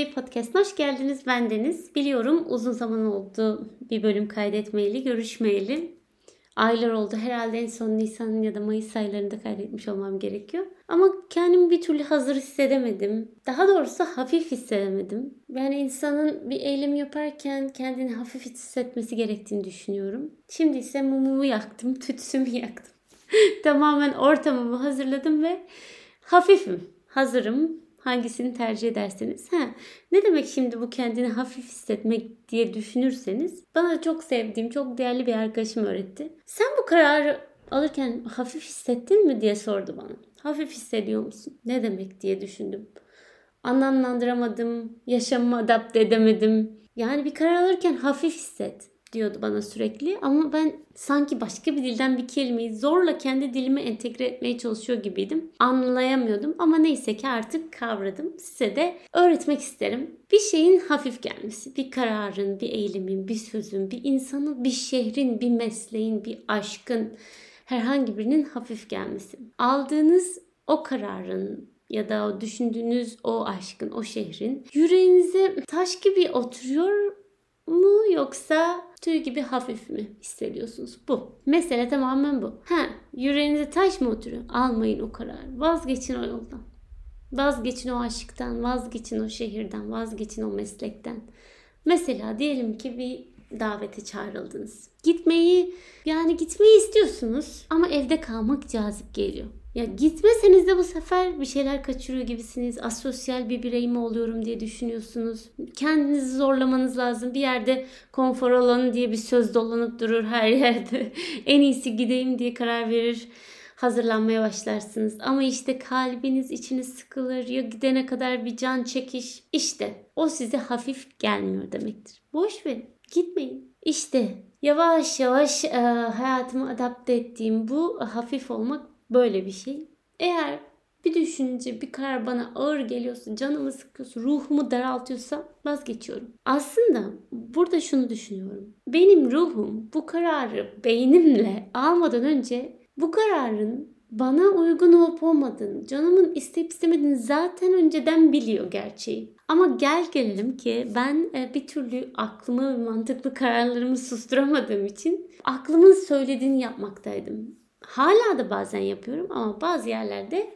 Way Podcast'ına hoş geldiniz. Ben Deniz. Biliyorum uzun zaman oldu bir bölüm kaydetmeyeli, görüşmeyeli. Aylar oldu. Herhalde en son Nisan ya da Mayıs aylarında kaydetmiş olmam gerekiyor. Ama kendimi bir türlü hazır hissedemedim. Daha doğrusu hafif hissedemedim. Yani insanın bir eylem yaparken kendini hafif hissetmesi gerektiğini düşünüyorum. Şimdi ise mumumu yaktım, tütsümü yaktım. Tamamen ortamımı hazırladım ve hafifim, hazırım. Hangisini tercih ederseniz. Ha, ne demek şimdi bu kendini hafif hissetmek diye düşünürseniz bana çok sevdiğim, çok değerli bir arkadaşım öğretti. Sen bu kararı alırken hafif hissettin mi diye sordu bana. Hafif hissediyor musun? Ne demek diye düşündüm. Anlamlandıramadım, yaşamımı adapte edemedim. Yani bir karar alırken hafif hisset diyordu bana sürekli ama ben sanki başka bir dilden bir kelimeyi zorla kendi dilime entegre etmeye çalışıyor gibiydim. Anlayamıyordum ama neyse ki artık kavradım. Size de öğretmek isterim. Bir şeyin hafif gelmesi, bir kararın, bir eylemin, bir sözün, bir insanın, bir şehrin, bir mesleğin, bir aşkın herhangi birinin hafif gelmesi. Aldığınız o kararın ya da o düşündüğünüz o aşkın, o şehrin yüreğinize taş gibi oturuyor mu yoksa tüy gibi hafif mi hissediyorsunuz? Bu. Mesele tamamen bu. Ha, yüreğinize taş mı oturuyor? Almayın o kararı. Vazgeçin o yoldan. Vazgeçin o aşktan, vazgeçin o şehirden, vazgeçin o meslekten. Mesela diyelim ki bir davete çağrıldınız. Gitmeyi yani gitmeyi istiyorsunuz ama evde kalmak cazip geliyor. Ya gitmeseniz de bu sefer bir şeyler kaçırıyor gibisiniz. Asosyal bir birey mi oluyorum diye düşünüyorsunuz. Kendinizi zorlamanız lazım. Bir yerde konfor alanı diye bir söz dolanıp durur her yerde. en iyisi gideyim diye karar verir. Hazırlanmaya başlarsınız. Ama işte kalbiniz içiniz sıkılır. Ya gidene kadar bir can çekiş. İşte o size hafif gelmiyor demektir. Boş verin. Gitmeyin. İşte yavaş yavaş e, hayatımı adapte ettiğim bu hafif olmak böyle bir şey. Eğer bir düşünce, bir karar bana ağır geliyorsa, canımı sıkıyorsa, ruhumu daraltıyorsa vazgeçiyorum. Aslında burada şunu düşünüyorum. Benim ruhum bu kararı beynimle almadan önce bu kararın bana uygun olup olmadığını, canımın isteyip istemediğini zaten önceden biliyor gerçeği. Ama gel gelelim ki ben e, bir türlü aklımı ve mantıklı kararlarımı susturamadığım için aklımın söylediğini yapmaktaydım. Hala da bazen yapıyorum ama bazı yerlerde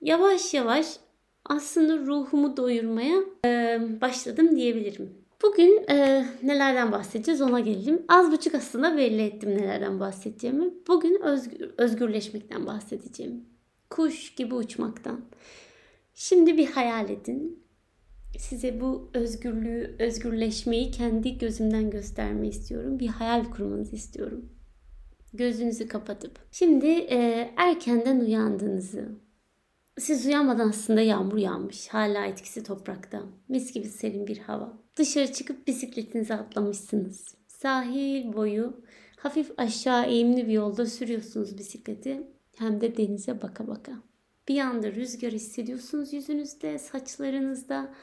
yavaş yavaş aslında ruhumu doyurmaya e, başladım diyebilirim. Bugün e, nelerden bahsedeceğiz ona gelelim. Az buçuk aslında belli ettim nelerden bahsedeceğimi. Bugün özgür, özgürleşmekten bahsedeceğim. Kuş gibi uçmaktan. Şimdi bir hayal edin. Size bu özgürlüğü, özgürleşmeyi kendi gözümden göstermeyi istiyorum. Bir hayal kurmanızı istiyorum. Gözünüzü kapatıp. Şimdi e, erkenden uyandığınızı, siz uyanmadan aslında yağmur yağmış. Hala etkisi toprakta. Mis gibi serin bir hava. Dışarı çıkıp bisikletinize atlamışsınız. Sahil boyu hafif aşağı eğimli bir yolda sürüyorsunuz bisikleti. Hem de denize baka baka. Bir anda rüzgar hissediyorsunuz yüzünüzde, saçlarınızda.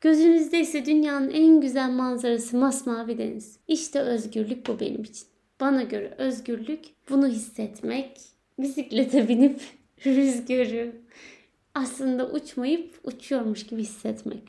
Gözünüzde ise dünyanın en güzel manzarası masmavi deniz. İşte özgürlük bu benim için. Bana göre özgürlük bunu hissetmek, bisiklete binip rüzgarı aslında uçmayıp uçuyormuş gibi hissetmek.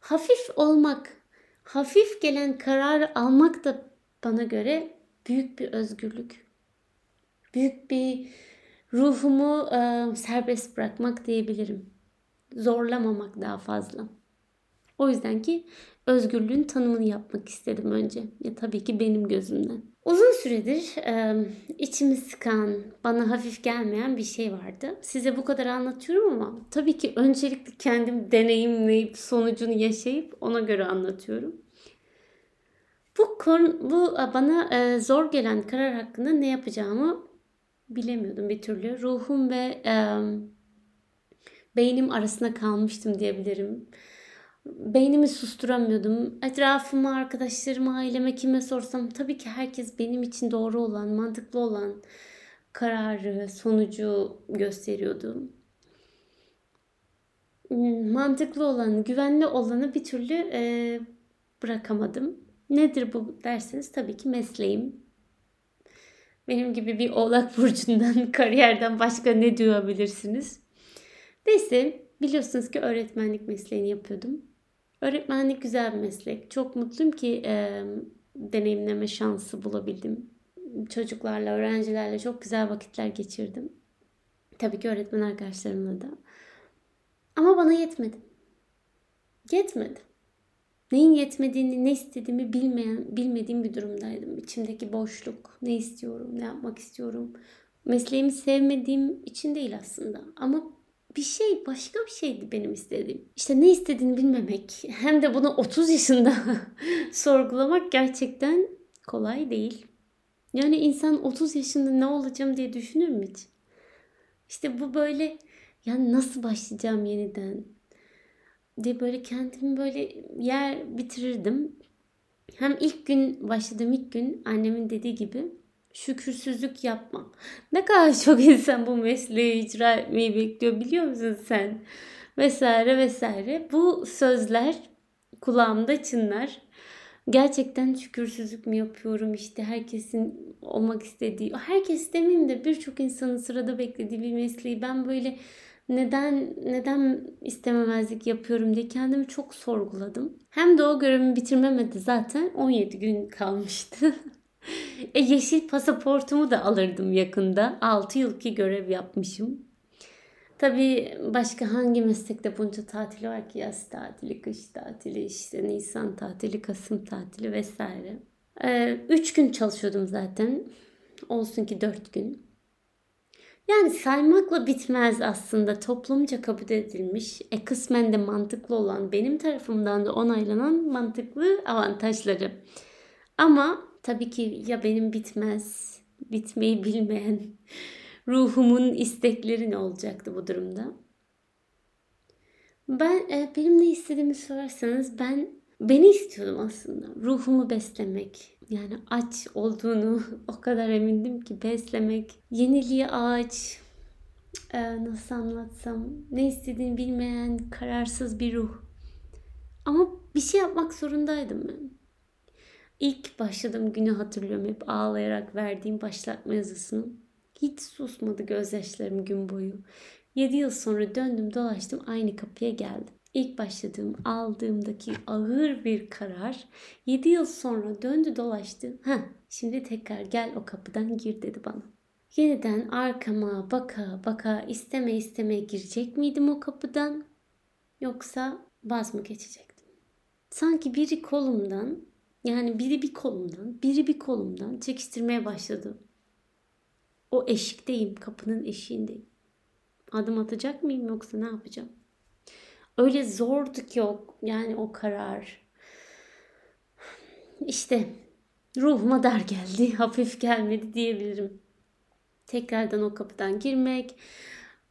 Hafif olmak, hafif gelen kararı almak da bana göre büyük bir özgürlük. Büyük bir ruhumu e, serbest bırakmak diyebilirim. Zorlamamak daha fazla. O yüzden ki özgürlüğün tanımını yapmak istedim önce. Ya tabii ki benim gözümden. Uzun süredir e, içimi sıkan, bana hafif gelmeyen bir şey vardı. Size bu kadar anlatıyorum ama tabii ki öncelikle kendim deneyimleyip sonucunu yaşayıp ona göre anlatıyorum. Bu konu, bu bana e, zor gelen karar hakkında ne yapacağımı bilemiyordum bir türlü. Ruhum ve e, beynim arasında kalmıştım diyebilirim beynimi susturamıyordum. Etrafıma, arkadaşlarıma, aileme kime sorsam tabii ki herkes benim için doğru olan, mantıklı olan kararı, sonucu gösteriyordu. Mantıklı olan, güvenli olanı bir türlü e, bırakamadım. Nedir bu derseniz tabii ki mesleğim. Benim gibi bir oğlak burcundan, kariyerden başka ne duyabilirsiniz? Neyse biliyorsunuz ki öğretmenlik mesleğini yapıyordum. Öğretmenlik güzel bir meslek. Çok mutluyum ki e, deneyimleme şansı bulabildim. Çocuklarla, öğrencilerle çok güzel vakitler geçirdim. Tabii ki öğretmen arkadaşlarımla da. Ama bana yetmedi. Yetmedi. Neyin yetmediğini, ne istediğimi bilmeyen, bilmediğim bir durumdaydım. İçimdeki boşluk, ne istiyorum, ne yapmak istiyorum. Mesleğimi sevmediğim için değil aslında. Ama bir şey başka bir şeydi benim istediğim. İşte ne istediğini bilmemek hem de bunu 30 yaşında sorgulamak gerçekten kolay değil. Yani insan 30 yaşında ne olacağım diye düşünür mü hiç? İşte bu böyle yani nasıl başlayacağım yeniden diye böyle kendimi böyle yer bitirirdim. Hem ilk gün başladığım ilk gün annemin dediği gibi şükürsüzlük yapma. Ne kadar çok insan bu mesleği icra etmeyi bekliyor biliyor musun sen? Vesaire vesaire. Bu sözler kulağımda çınlar. Gerçekten şükürsüzlük mü yapıyorum işte herkesin olmak istediği, herkes demeyeyim de birçok insanın sırada beklediği bir mesleği ben böyle neden neden istememezlik yapıyorum diye kendimi çok sorguladım. Hem de o görevimi bitirmemedi zaten 17 gün kalmıştı. e yeşil pasaportumu da alırdım yakında. 6 yıl ki görev yapmışım. Tabii başka hangi meslekte bunca tatil var ki yaz tatili, kış tatili, işte Nisan tatili, Kasım tatili vesaire. Ee, üç gün çalışıyordum zaten. Olsun ki dört gün. Yani saymakla bitmez aslında toplumca kabul edilmiş, e kısmen de mantıklı olan benim tarafımdan da onaylanan mantıklı avantajları. Ama tabii ki ya benim bitmez, bitmeyi bilmeyen ruhumun istekleri ne olacaktı bu durumda? Ben e, benim ne istediğimi sorarsanız ben beni istiyordum aslında. Ruhumu beslemek. Yani aç olduğunu o kadar emindim ki beslemek. Yeniliğe aç. E, nasıl anlatsam. Ne istediğini bilmeyen kararsız bir ruh. Ama bir şey yapmak zorundaydım ben. İlk başladığım günü hatırlıyorum hep ağlayarak verdiğim başlatma yazısını. Hiç susmadı gözyaşlarım gün boyu. 7 yıl sonra döndüm dolaştım aynı kapıya geldim. İlk başladığım aldığımdaki ağır bir karar 7 yıl sonra döndü dolaştı. Ha, şimdi tekrar gel o kapıdan gir dedi bana. Yeniden arkama baka baka isteme isteme girecek miydim o kapıdan? Yoksa vaz mı geçecektim? Sanki biri kolumdan yani biri bir kolumdan, biri bir kolumdan çekiştirmeye başladı. O eşikteyim, kapının eşiğindeyim. Adım atacak mıyım yoksa ne yapacağım? Öyle zordu ki o yani o karar. İşte ruhuma dar geldi, hafif gelmedi diyebilirim. Tekrardan o kapıdan girmek,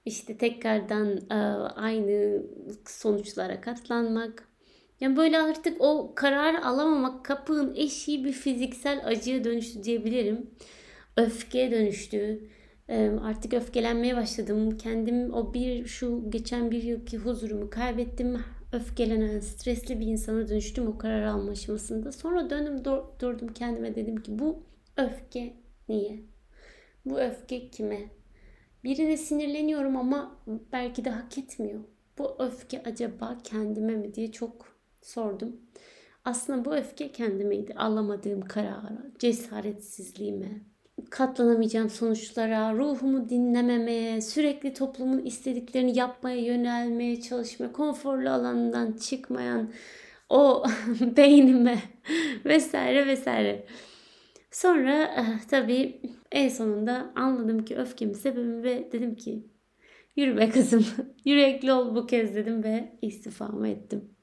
işte tekrardan e, aynı sonuçlara katlanmak. Yani böyle artık o karar alamamak kapının eşiği bir fiziksel acıya dönüştü diyebilirim. Öfkeye dönüştü. Artık öfkelenmeye başladım. Kendim o bir şu geçen bir yılki huzurumu kaybettim. Öfkelenen, stresli bir insana dönüştüm o karar alma aşamasında. Sonra döndüm durdum kendime dedim ki bu öfke niye? Bu öfke kime? Birine sinirleniyorum ama belki de hak etmiyor. Bu öfke acaba kendime mi diye çok sordum. Aslında bu öfke kendimeydi. Alamadığım karara, cesaretsizliğime, katlanamayacağım sonuçlara, ruhumu dinlememeye, sürekli toplumun istediklerini yapmaya yönelmeye çalışmaya, konforlu alanından çıkmayan o beynime vesaire vesaire. Sonra eh, tabii en sonunda anladım ki öfkemin sebebi ve dedim ki yürü be kızım yürekli ol bu kez dedim ve istifamı ettim.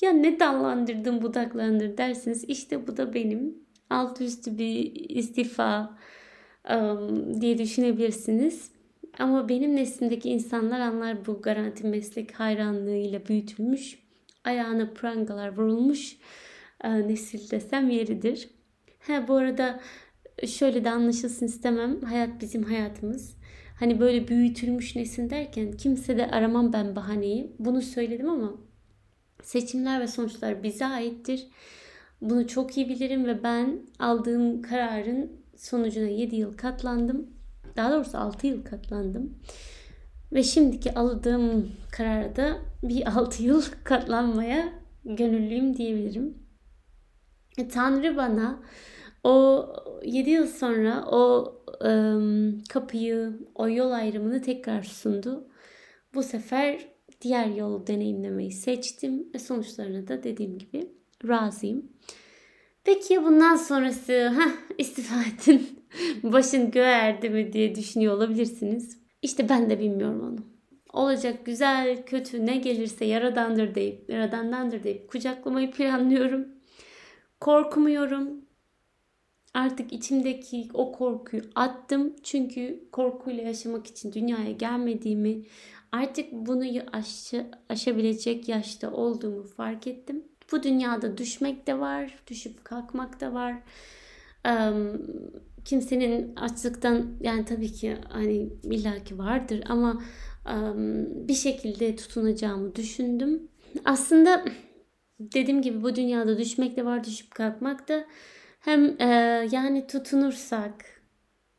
Ya ne dallandırdın budaklandır dersiniz. İşte bu da benim alt üstü bir istifa um, diye düşünebilirsiniz. Ama benim neslimdeki insanlar anlar bu garanti meslek hayranlığıyla büyütülmüş, ayağına prangalar vurulmuş e, nesil desem yeridir. Ha bu arada şöyle de anlaşılsın istemem. Hayat bizim hayatımız. Hani böyle büyütülmüş nesil derken kimse de aramam ben bahaneyi. Bunu söyledim ama Seçimler ve sonuçlar bize aittir. Bunu çok iyi bilirim ve ben aldığım kararın sonucuna 7 yıl katlandım. Daha doğrusu 6 yıl katlandım. Ve şimdiki aldığım karara da bir 6 yıl katlanmaya gönüllüyüm diyebilirim. E, Tanrı bana o 7 yıl sonra o e, kapıyı, o yol ayrımını tekrar sundu. Bu sefer diğer yolu deneyimlemeyi seçtim ve sonuçlarına da dediğim gibi razıyım. Peki bundan sonrası heh, istifa ettin başın göğe mi diye düşünüyor olabilirsiniz. İşte ben de bilmiyorum onu. Olacak güzel kötü ne gelirse yaradandır deyip yaradandandır deyip kucaklamayı planlıyorum. Korkmuyorum. Artık içimdeki o korkuyu attım. Çünkü korkuyla yaşamak için dünyaya gelmediğimi, artık bunu aşı, aşabilecek yaşta olduğumu fark ettim. Bu dünyada düşmek de var, düşüp kalkmak da var. Um, kimsenin açlıktan yani tabii ki hani illaki vardır ama um, bir şekilde tutunacağımı düşündüm. Aslında dediğim gibi bu dünyada düşmek de var, düşüp kalkmak da hem e, yani tutunursak,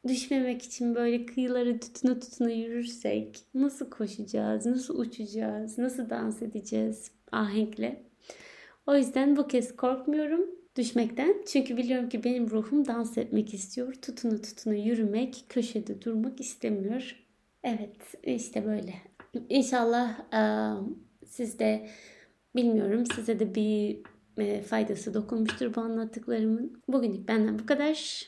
düşmemek için böyle kıyıları tutuna tutuna yürürsek nasıl koşacağız, nasıl uçacağız, nasıl dans edeceğiz ahenkle. O yüzden bu kez korkmuyorum düşmekten. Çünkü biliyorum ki benim ruhum dans etmek istiyor. Tutunu tutunu yürümek, köşede durmak istemiyor. Evet işte böyle. İnşallah siz de bilmiyorum size de bir faydası dokunmuştur bu anlattıklarımın. Bugünlük benden bu kadar.